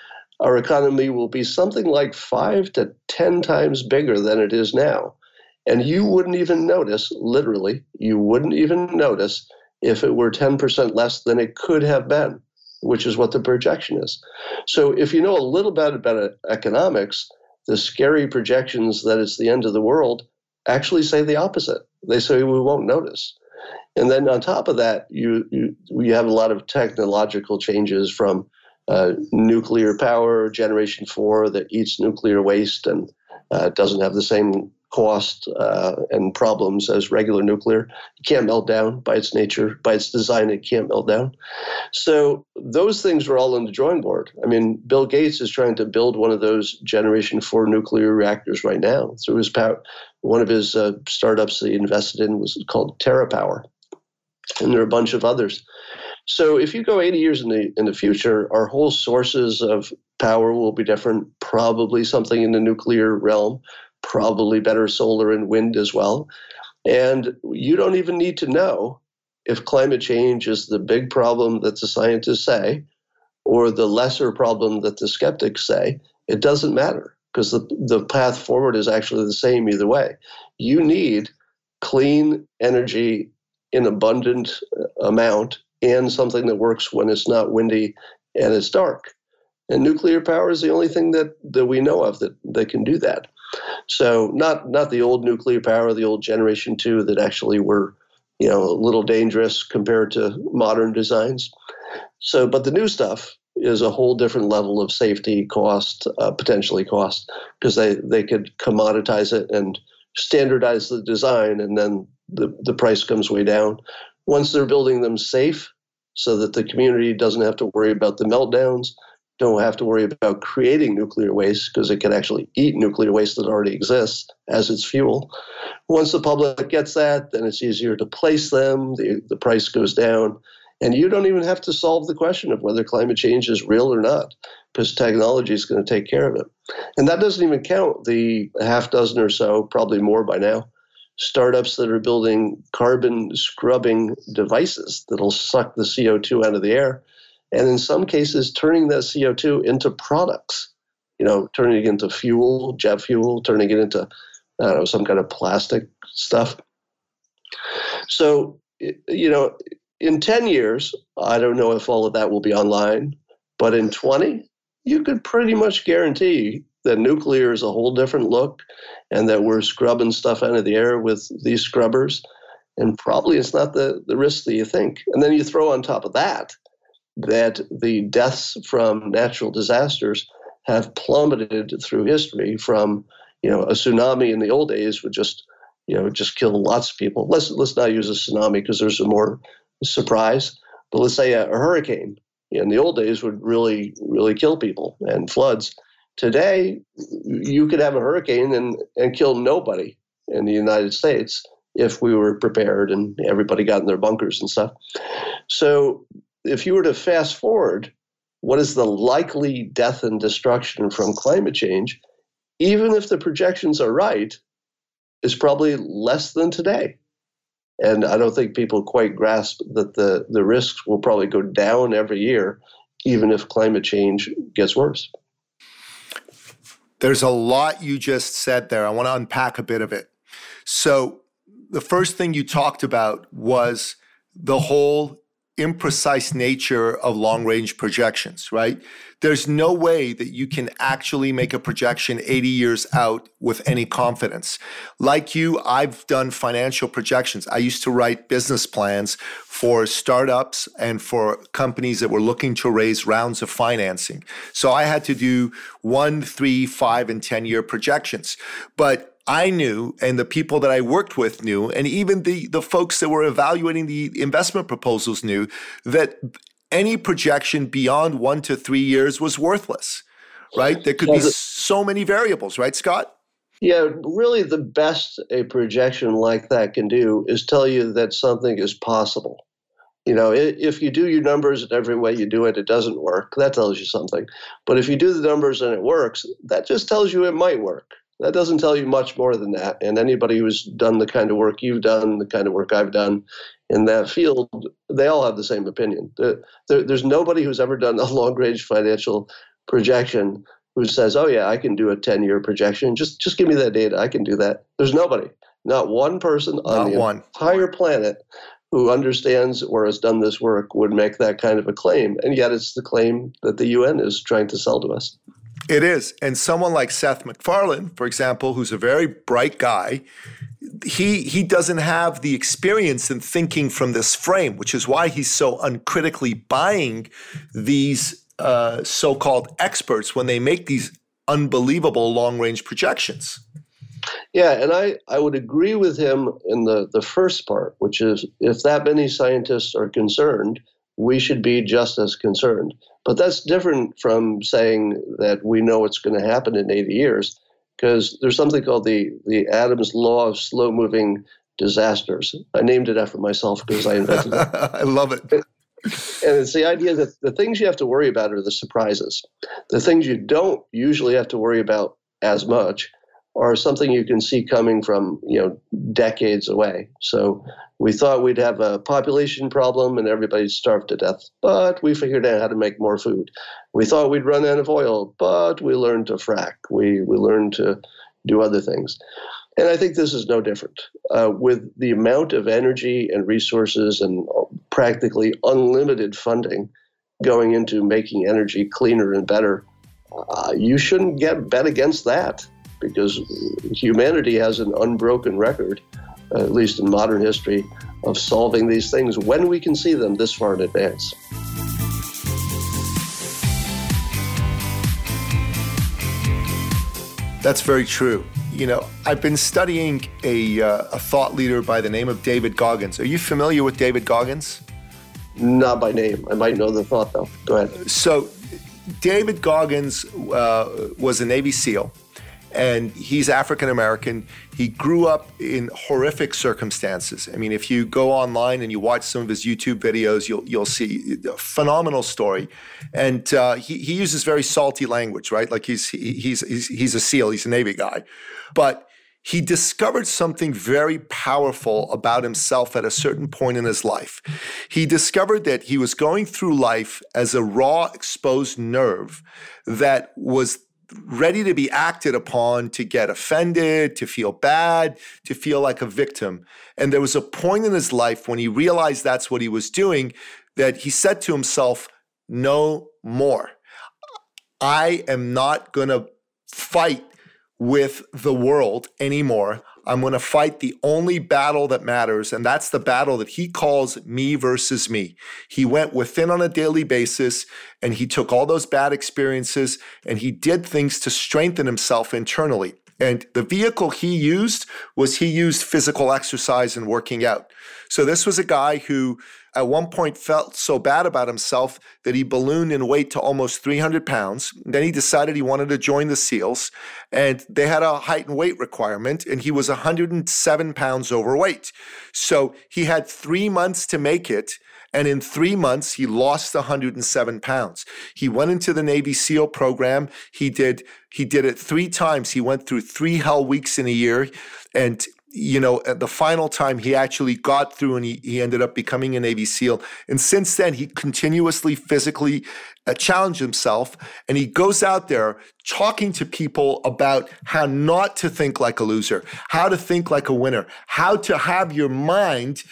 [SPEAKER 1] our economy will be something like five to 10 times bigger than it is now. And you wouldn't even notice, literally, you wouldn't even notice if it were 10% less than it could have been, which is what the projection is. So if you know a little bit about economics, the scary projections that it's the end of the world actually say the opposite. They say we won't notice. And then on top of that, you, you, you have a lot of technological changes from uh, nuclear power, generation four that eats nuclear waste and uh, doesn't have the same cost uh, and problems as regular nuclear. It can't melt down by its nature, by its design, it can't melt down. So those things were all on the drawing board. I mean, Bill Gates is trying to build one of those generation four nuclear reactors right now through his power. One of his uh, startups that he invested in was called TerraPower. And there are a bunch of others. So if you go 80 years in the in the future, our whole sources of power will be different. Probably something in the nuclear realm probably better solar and wind as well. And you don't even need to know if climate change is the big problem that the scientists say or the lesser problem that the skeptics say. It doesn't matter because the, the path forward is actually the same either way. You need clean energy in abundant uh, amount and something that works when it's not windy and it's dark. And nuclear power is the only thing that, that we know of that, that can do that. So not not the old nuclear power, the old generation two that actually were, you know, a little dangerous compared to modern designs. So, but the new stuff is a whole different level of safety, cost, uh, potentially cost, because they they could commoditize it and standardize the design, and then the the price comes way down. Once they're building them safe, so that the community doesn't have to worry about the meltdowns don't have to worry about creating nuclear waste because it can actually eat nuclear waste that already exists as its fuel. Once the public gets that, then it's easier to place them, the, the price goes down, and you don't even have to solve the question of whether climate change is real or not because technology is going to take care of it. And that doesn't even count the half dozen or so, probably more by now, startups that are building carbon scrubbing devices that'll suck the CO2 out of the air and in some cases turning that CO2 into products, you know, turning it into fuel, jet fuel, turning it into, I don't know, some kind of plastic stuff. So, you know, in 10 years, I don't know if all of that will be online, but in 20, you could pretty much guarantee that nuclear is a whole different look and that we're scrubbing stuff out of the air with these scrubbers. And probably it's not the, the risk that you think. And then you throw on top of that that the deaths from natural disasters have plummeted through history from you know a tsunami in the old days would just you know just kill lots of people let's let's not use a tsunami because there's a more surprise but let's say a, hurricane in the old days would really really kill people and floods today you could have a hurricane and and kill nobody in the united states if we were prepared and everybody got in their bunkers and stuff so if you were to fast forward, what is the likely death and destruction from climate change, even if the projections are right, is probably less than today. And I don't think people quite grasp that the, the risks will probably go down every year, even if climate change gets worse.
[SPEAKER 2] There's a lot you just said there. I want to unpack a bit of it. So, the first thing you talked about was the whole imprecise nature of long range projections, right? There's no way that you can actually make a projection 80 years out with any confidence. Like you, I've done financial projections. I used to write business plans for startups and for companies that were looking to raise rounds of financing. So I had to do one, three, five, and 10 year projections. But I knew and the people that I worked with knew, and even the, the folks that were evaluating the investment proposals knew that any projection beyond one to three years was worthless, right? There could be so many variables, right, Scott?
[SPEAKER 1] Yeah, really, the best a projection like that can do is tell you that something is possible. You know, if you do your numbers and every way you do it, it doesn't work. That tells you something. But if you do the numbers and it works, that just tells you it might work. That doesn't tell you much more than that. And anybody who's done the kind of work you've done, the kind of work I've done in that field, they all have the same opinion. There, there, there's nobody who's ever done a long range financial projection who says, "Oh yeah, I can do a 10 year projection. Just just give me that data. I can do that." There's nobody, not one person
[SPEAKER 2] not
[SPEAKER 1] on the
[SPEAKER 2] one.
[SPEAKER 1] entire planet who understands or has done this work would make that kind of a claim. And yet, it's the claim that the UN is trying to sell to us.
[SPEAKER 2] It is. And someone like Seth MacFarlane, for example, who's a very bright guy, he he doesn't have the experience in thinking from this frame, which is why he's so uncritically buying these uh, so-called experts when they make these unbelievable long-range projections.
[SPEAKER 1] Yeah, and I, I would agree with him in the, the first part, which is if that many scientists are concerned, we should be just as concerned. But that's different from saying that we know what's going to happen in 80 years, because there's something called the, the Adams Law of Slow Moving Disasters. I named it after myself because I invented it.
[SPEAKER 2] I love it.
[SPEAKER 1] And it's the idea that the things you have to worry about are the surprises. The things you don't usually have to worry about as much are something you can see coming from you know decades away. So we thought we'd have a population problem and everybody'd to death, but we figured out how to make more food. We thought we'd run out of oil, but we learned to frack. We we learned to do other things. And I think this is no different. Uh, with the amount of energy and resources and practically unlimited funding going into making energy cleaner and better, uh, you shouldn't get bet against that because humanity has an unbroken record, uh, at least in modern history, of solving these things when we can see them this far in advance.
[SPEAKER 2] That's very true. You know, I've been studying a, uh, a thought leader by the name of David Goggins. Are you familiar with David Goggins?
[SPEAKER 1] Not by name. I might know the thought, though. Go ahead.
[SPEAKER 2] So, David Goggins uh, was a Navy SEAL and he's African American. He grew up in horrific circumstances. I mean, if you go online and you watch some of his YouTube videos, you'll you'll see a phenomenal story. And uh, he he uses very salty language, right? Like he's he's he's he's a SEAL, he's a Navy guy, but he discovered something very powerful about himself at a certain point in his life. He discovered that he was going through life as a raw, exposed nerve that was ready to be acted upon to get offended, to feel bad, to feel like a victim. And there was a point in his life when he realized that's what he was doing that he said to himself, No more. I am not going to fight with the world anymore. I'm going to fight the only battle that matters, and that's the battle that he calls me versus me. He went within on a daily basis and he took all those bad experiences and he did things to strengthen himself internally. And the vehicle he used was he used physical exercise and working out. So this was a guy who at one point felt so bad about himself that he ballooned in weight to almost 300 pounds. Then he decided he wanted to join the SEALs, and they had a height and weight requirement, and he was 107 pounds overweight. So he had three months to make it. And in three months, he lost 107 pounds. He went into the Navy SEAL program. He did he did it three times. He went through three hell weeks in a year, and you know, at the final time he actually got through and he, he ended up becoming a Navy SEAL. And since then, he continuously physically uh, challenged himself and he goes out there talking to people about how not to think like a loser, how to think like a winner, how to have your mind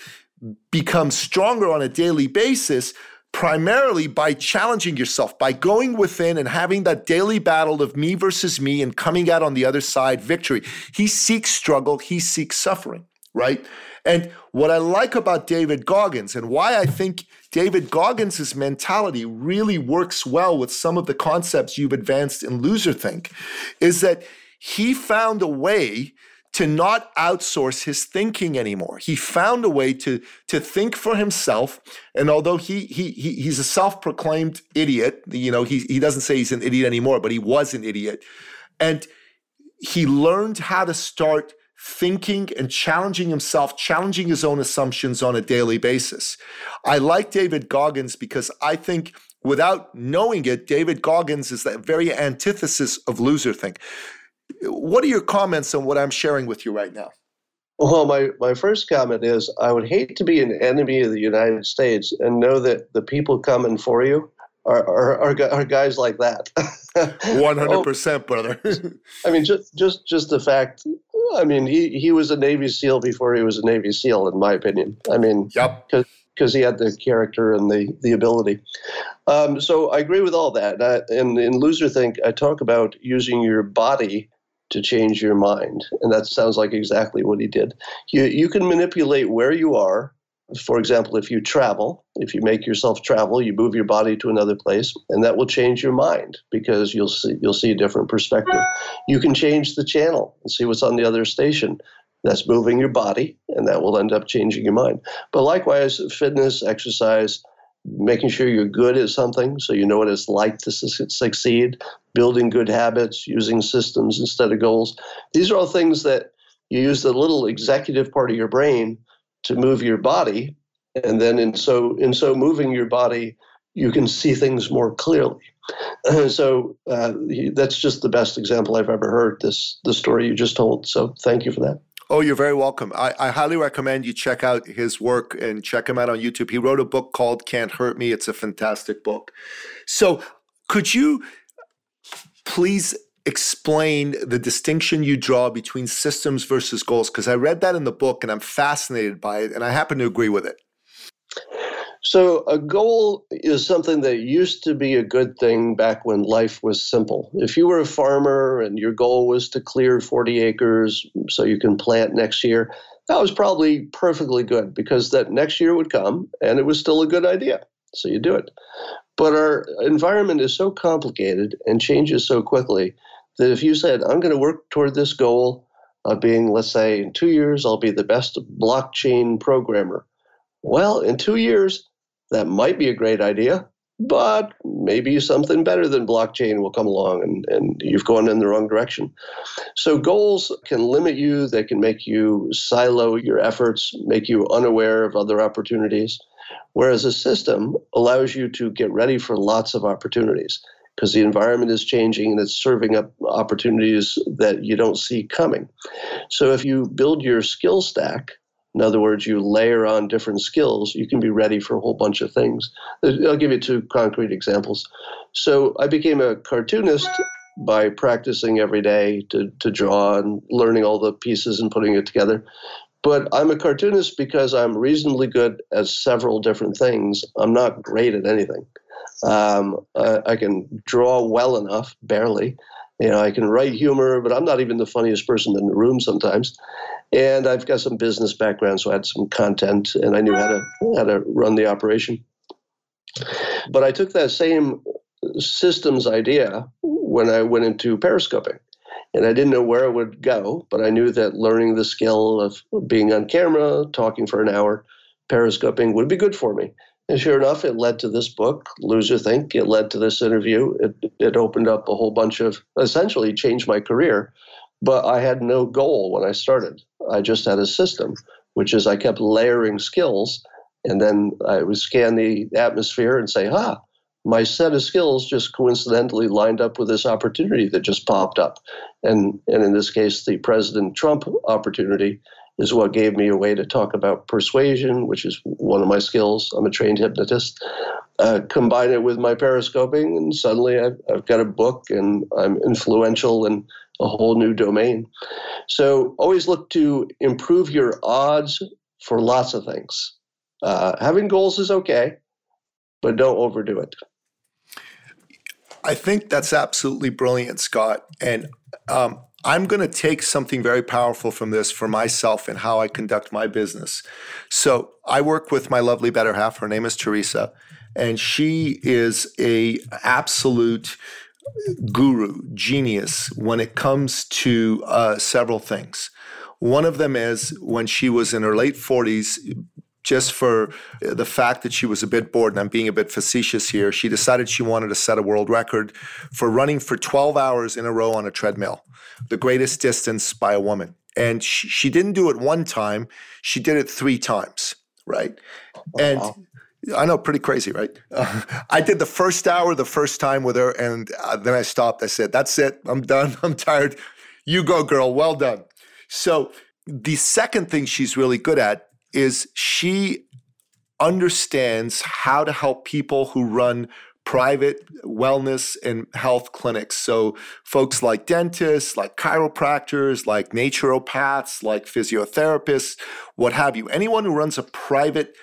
[SPEAKER 2] become stronger on a daily basis primarily by challenging yourself, by going within and having that daily battle of me versus me and coming out on the other side victory. He seeks struggle, he seeks suffering, right? And what I like about David Goggins and why I think David Goggins' mentality really works well with some of the concepts you've advanced in Loser Think is that he found a way to not outsource his thinking anymore. He found a way to, to think for himself. And although he, he, he he's a self-proclaimed idiot, you know, he, he doesn't say he's an idiot anymore, but he was an idiot. And he learned how to start thinking and challenging himself, challenging his own assumptions on a daily basis. I like David Goggins because I think without knowing it, David Goggins is that very antithesis of Loserthink. What are your comments on what I'm sharing with you right now?
[SPEAKER 1] Well, my, my first comment is I would hate to be an enemy of the United States and know that the people coming for you are, are, are, are guys like that.
[SPEAKER 2] 100%, oh, brother.
[SPEAKER 1] I mean, just, just, just the fact, I mean, he, he was a Navy SEAL before he was a Navy SEAL, in my opinion. I mean,
[SPEAKER 2] yep.
[SPEAKER 1] because he had the character and the, the ability. Um, so I agree with all that. I, in, Loser Think, I talk about using your body to change your mind. And that sounds like exactly what he did. You, you can manipulate where you are. For example, if you travel, if you make yourself travel, you move your body to another place, and that will change your mind because you'll see you'll see a different perspective. You can change the channel and see what's on the other station. That's moving your body, and that will end up changing your mind. But likewise, fitness, exercise, making sure you're good at something so you know what it's like to su- succeed, building good habits, using systems instead of goals. These are all things that you use the little executive part of your brain to move your body, and then in so in so moving your body, you can see things more clearly. so uh, that's just the best example I've ever heard. This the story you just told. So thank you for that.
[SPEAKER 2] Oh, you're very welcome. I, I, highly recommend you check out his work and check him out on YouTube. He wrote a book called Can't Hurt Me. It's a fantastic book. So, could you please explain the distinction you draw between systems versus goals? Because I read that in the book and I'm fascinated by it, and I happen to agree with it.
[SPEAKER 1] So, a goal is something that used to be a good thing back when life was simple. If you were a farmer and your goal was to clear 40 acres so you can plant next year, that was probably perfectly good because that next year would come and it was still a good idea. So, you do it. But our environment is so complicated and changes so quickly that if you said, I'm going to work toward this goal of being, let's say, in two years, I'll be the best blockchain programmer. Well, in two years, that might be a great idea, but maybe something better than blockchain will come along and, and you've gone in the wrong direction. So, goals can limit you, they can make you silo your efforts, make you unaware of other opportunities. Whereas a system allows you to get ready for lots of opportunities because the environment is changing and it's serving up opportunities that you don't see coming. So, if you build your skill stack, in other words, you layer on different skills, you can be ready for a whole bunch of things. I'll give you two concrete examples. So I became a cartoonist by practicing every day to, to draw and learning all the pieces and putting it together. But I'm a cartoonist because I'm reasonably good at several different things. I'm not great at anything. Um, I, I can draw well enough, barely. You know, I can write humor, but I'm not even the funniest person in the room sometimes. And I've got some business background, so I had some content and I knew how to how to run the operation. But I took that same systems idea when I went into periscoping. And I didn't know where it would go, but I knew that learning the skill of being on camera, talking for an hour, periscoping would be good for me. And sure enough, it led to this book, Loser Think. It led to this interview. It, it opened up a whole bunch of, essentially changed my career but I had no goal when I started. I just had a system, which is I kept layering skills, and then I would scan the atmosphere and say, "Ha, my set of skills just coincidentally lined up with this opportunity that just popped up," and and in this case, the President Trump opportunity. is what gave me a way to talk about persuasion, which is one of my skills. I'm a trained hypnotist. Uh, combine it with my periscoping, and suddenly I've, I've got a book and I'm influential in a whole new domain. So always look to improve your odds for lots of things. Uh, having goals is okay, but don't overdo it.
[SPEAKER 2] I think that's absolutely brilliant, Scott. And um, I'm going to take something very powerful from this for myself and how I conduct my business. So I work with my lovely better half. Her name is Teresa, and she is a absolute guru, genius when it comes to uh, several things. One of them is when she was in her late 40s, just for the fact that she was a bit bored, and I'm being a bit facetious here, she decided she wanted to set a world record for running for 12 hours in a row on a treadmill, the greatest distance by a woman. And she, she didn't do it one time, she did it three times, right? Oh, and wow. I know, pretty crazy, right? Uh, I did the first hour the first time with her, and uh, then I stopped. I said, That's it. I'm done. I'm tired. You go, girl. Well done. So, the second thing she's really good at is she understands how to help people who run private wellness and health clinics. So, folks like dentists, like chiropractors, like naturopaths, like physiotherapists, what have you. Anyone who runs a private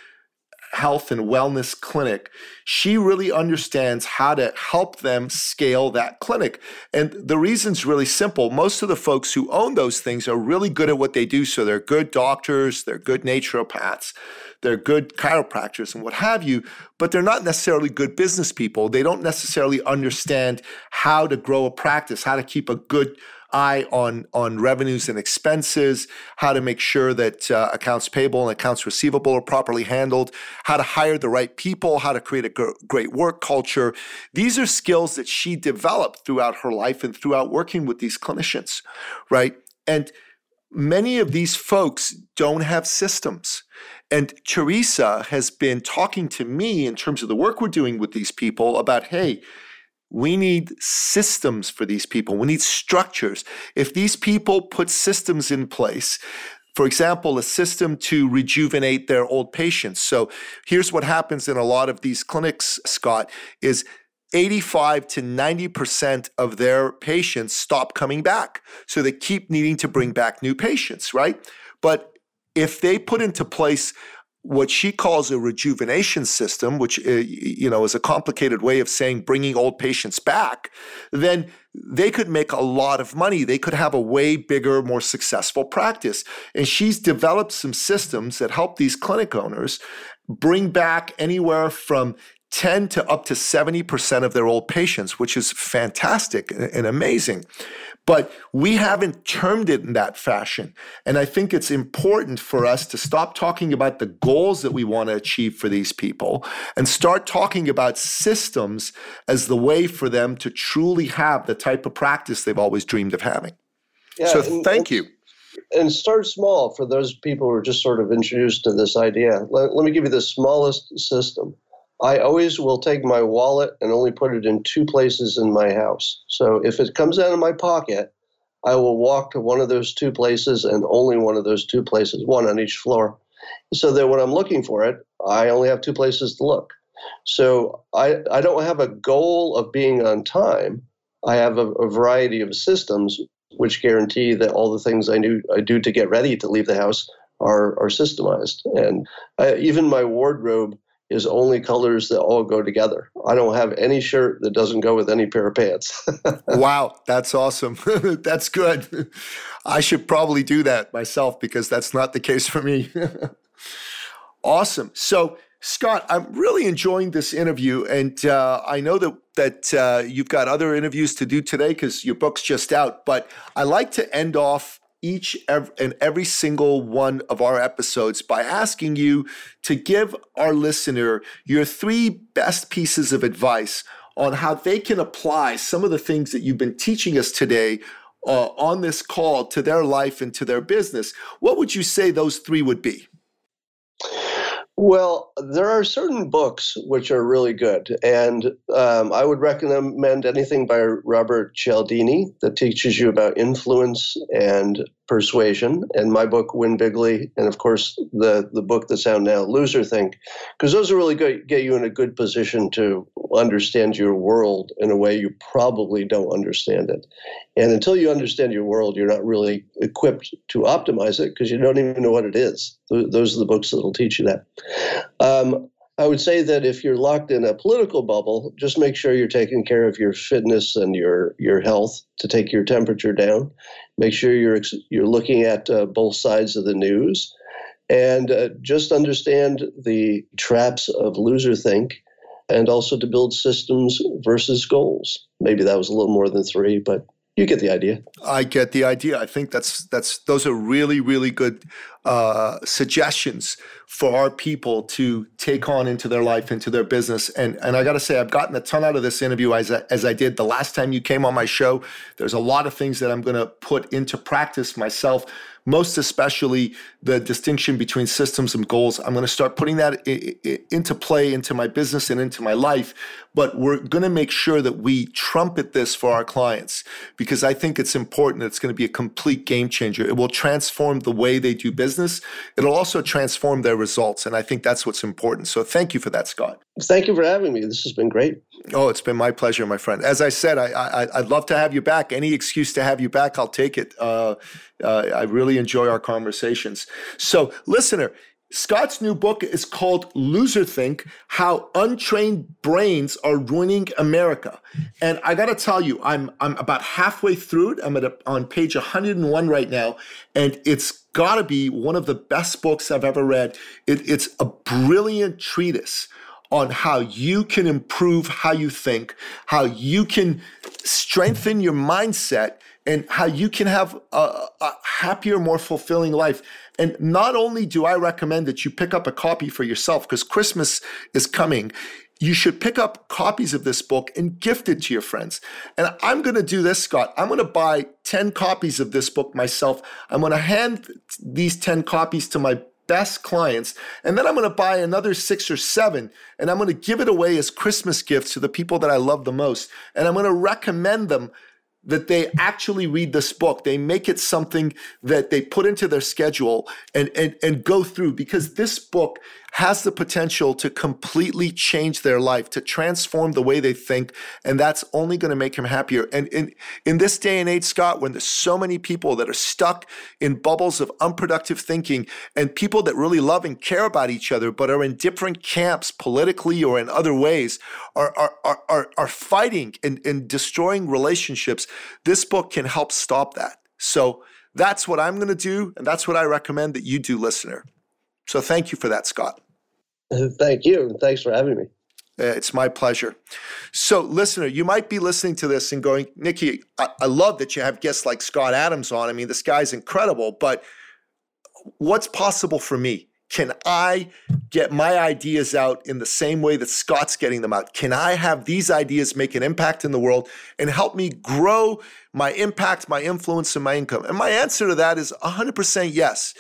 [SPEAKER 2] health and wellness clinic, she really understands how to help them scale that clinic. And the reason's really simple. Most of the folks who own those things are really good at what they do. So they're good doctors, they're good naturopaths, they're good chiropractors and what have you, but they're not necessarily good business people. They don't necessarily understand how to grow a practice, how to keep a good eye on on revenues and expenses, how to make sure that uh, accounts payable and accounts receivable are properly handled, how to hire the right people, how to create a gr- great work culture. These are skills that she developed throughout her life and throughout working with these clinicians, right? And many of these folks don't have systems. And Teresa has been talking to me in terms of the work we're doing with these people about, hey, we need systems for these people. We need structures. If these people put systems in place, for example, a system to rejuvenate their old patients. So here's what happens in a lot of these clinics, Scott, is 85 to 90% of their patients stop coming back. So they keep needing to bring back new patients, right? But if they put into place what she calls a rejuvenation system, which uh, you know is a complicated way of saying bringing old patients back, then they could make a lot of money. They could have a way bigger, more successful practice. And she's developed some systems that help these clinic owners bring back anywhere from 10 to up to 70% of their old patients, which is fantastic and amazing. But we haven't termed it in that fashion. And I think it's important for us to stop talking about the goals that we want to achieve for these people and start talking about systems as the way for them to truly have the type of practice they've always dreamed of having. Yeah, so and, thank you.
[SPEAKER 1] And start small for those people who are just sort of introduced to this idea. Let, let me give you the smallest system. I always will take my wallet and only put it in two places in my house. So if it comes out of my pocket, I will walk to one of those two places and only one of those two places, one on each floor. So that when I'm looking for it, I only have two places to look. So I, I don't have a goal of being on time. I have a, a variety of systems which guarantee that all the things I, knew, I do to get ready to leave the house are, are systemized. And I, even my wardrobe is only colors that all go together. I don't have any shirt that doesn't go with any pair of pants.
[SPEAKER 2] wow, that's awesome. that's good. I should probably do that myself because that's not the case for me. awesome. So, Scott, I'm really enjoying this interview, and uh, I know that that uh, you've got other interviews to do today because your book's just out. But I like to end off each and every single one of our episodes by asking you to give our listener your three best pieces of advice on how they can apply some of the things that you've been teaching us today uh, on this call to their life and to their business. What would you say those three would be?
[SPEAKER 1] Well, there are certain books which are really good, and um, I would recommend anything by Robert Cialdini that teaches you about influence and Persuasion and my book Win Bigly, and of course the the book that's out now, Loser Think, because those are really good, get you in a good position to understand your world in a way you probably don't understand it. And until you understand your world, you're not really equipped to optimize it because you don't even know what it is. Those are the books that will teach you that. Um, I would say that if you're locked in a political bubble, just make sure you're taking care of your fitness and your your health to take your temperature down. Make sure you're you're looking at uh, both sides of the news, and uh, just understand the traps of loser think, and also to build systems versus goals. Maybe that was a little more than three, but you get the idea.
[SPEAKER 2] I get the idea. I think that's that's those are really really good uh, suggestions for our people to take on into their life, into their business. And and I got to say, I've gotten a ton out of this interview as I, as I did the last time you came on my show. There's a lot of things that I'm going to put into practice myself most especially the distinction between systems and goals. I'm going to start putting that into play into my business and into my life. But we're going to make sure that we trumpet this for our clients because I think it's important. It's going to be a complete game changer. It will transform the way they do business. It'll also transform their results. And I think that's what's important. So thank you for that, Scott.
[SPEAKER 1] Thank you for having me. This has been great.
[SPEAKER 2] Oh, it's been my pleasure, my friend. As I said, I, I would love to have you back. Any excuse to have you back, I'll take it. Uh, uh, I really enjoy our conversations. So, listener, Scott's new book is called Loser Think How Untrained Brains Are Ruining America. And I got to tell you, I'm, I'm about halfway through it. I'm at a, on page 101 right now, and it's got to be one of the best books I've ever read. It, it's a brilliant treatise on how you can improve how you think, how you can strengthen your mindset, and how you can have a, a, happier, more fulfilling life. And not only do I recommend that you pick up a copy for yourself, because Christmas is coming, you should pick up copies of this book and gift it to your friends. And I'm going to do this, Scott. I'm going to buy 10 copies of this book myself. I'm going to hand these 10 copies to my best clients. And then I'm going to buy another six or seven and I'm going to give it away as Christmas gifts to the people that I love the most. And I'm going to recommend them that they actually read this book. They make it something that they put into their schedule and, and, and go through because this book has the potential to completely change their life, to transform the way they think. And that's only going to make them happier. And in, in this day and age, Scott, when there's so many people that are stuck in bubbles of unproductive thinking and people that really love and care about each other, but are in different camps politically or in other ways, are, are, are, are, are fighting and, and destroying relationships, this book can help stop that. So that's what I'm going to do. And that's what I recommend that you do, listener. So thank you for that, Scott.
[SPEAKER 1] Thank you. Thanks for having me.
[SPEAKER 2] Uh, it's my pleasure. So, listener, you might be listening to this and going, Nicky, I, I love that you have guests like Scott Adams on. I mean, this guy's incredible, but what's possible for me? Can I get my ideas out in the same way that Scott's getting them out? Can I have these ideas make an impact in the world and help me grow my impact, my influence, and my income? And my answer to that is 100% yes.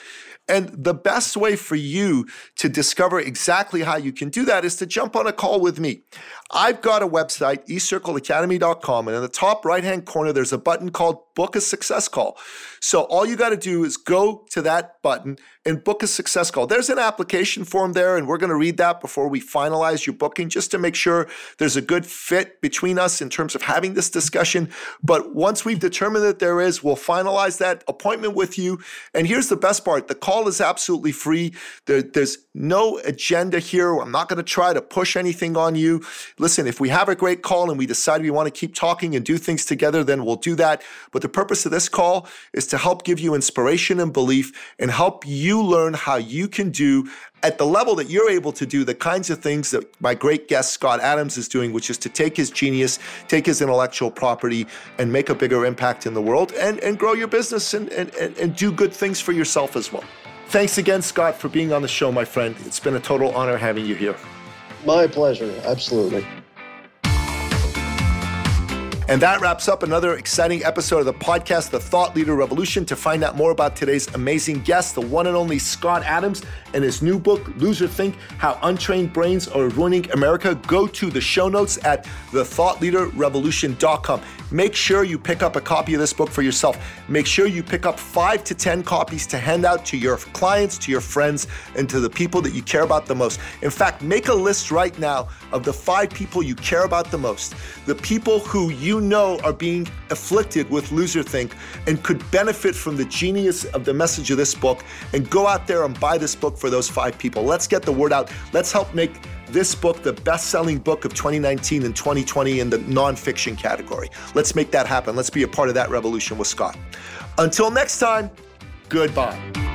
[SPEAKER 2] And the best way for you to discover exactly how you can do that is to jump on a call with me. I've got a website, eCircleAcademy.com, and in the top right hand corner, there's a button called Book a Success Call. So all you got to do is go to that button and book a success call. There's an application form there, and we're going to read that before we finalize your booking just to make sure there's a good fit between us in terms of having this discussion. But once we've determined that there is, we'll finalize that appointment with you. And here's the best part the call is absolutely free. There, there's no agenda here. I'm not going to try to push anything on you. Listen, if we have a great call and we decide we want to keep talking and do things together, then we'll do that. But the purpose of this call is to help give you inspiration and belief and help you learn how you can do at the level that you're able to do the kinds of things that my great guest Scott Adams is doing, which is to take his genius, take his intellectual property, and make a bigger impact in the world and, and grow your business and, and, and do good things for yourself as well. Thanks again, Scott, for being on the show, my friend. It's been a total honor having you here.
[SPEAKER 1] My pleasure. Absolutely.
[SPEAKER 2] And that wraps up another exciting episode of the podcast, The Thought Leader Revolution. To find out more about today's amazing guest, the one and only Scott Adams, and his new book, Loser Think How Untrained Brains Are Ruining America, go to the show notes at thethoughtleaderrevolution.com. Make sure you pick up a copy of this book for yourself. Make sure you pick up five to 10 copies to hand out to your clients, to your friends, and to the people that you care about the most. In fact, make a list right now of the five people you care about the most, the people who you know are being afflicted with loser think and could benefit from the genius of the message of this book, and go out there and buy this book for those five people. Let's get the word out. Let's help make this book the best selling book of 2019 and 2020 in the nonfiction category. Let's make that happen. Let's be a part of that revolution with Scott. Until next time, goodbye.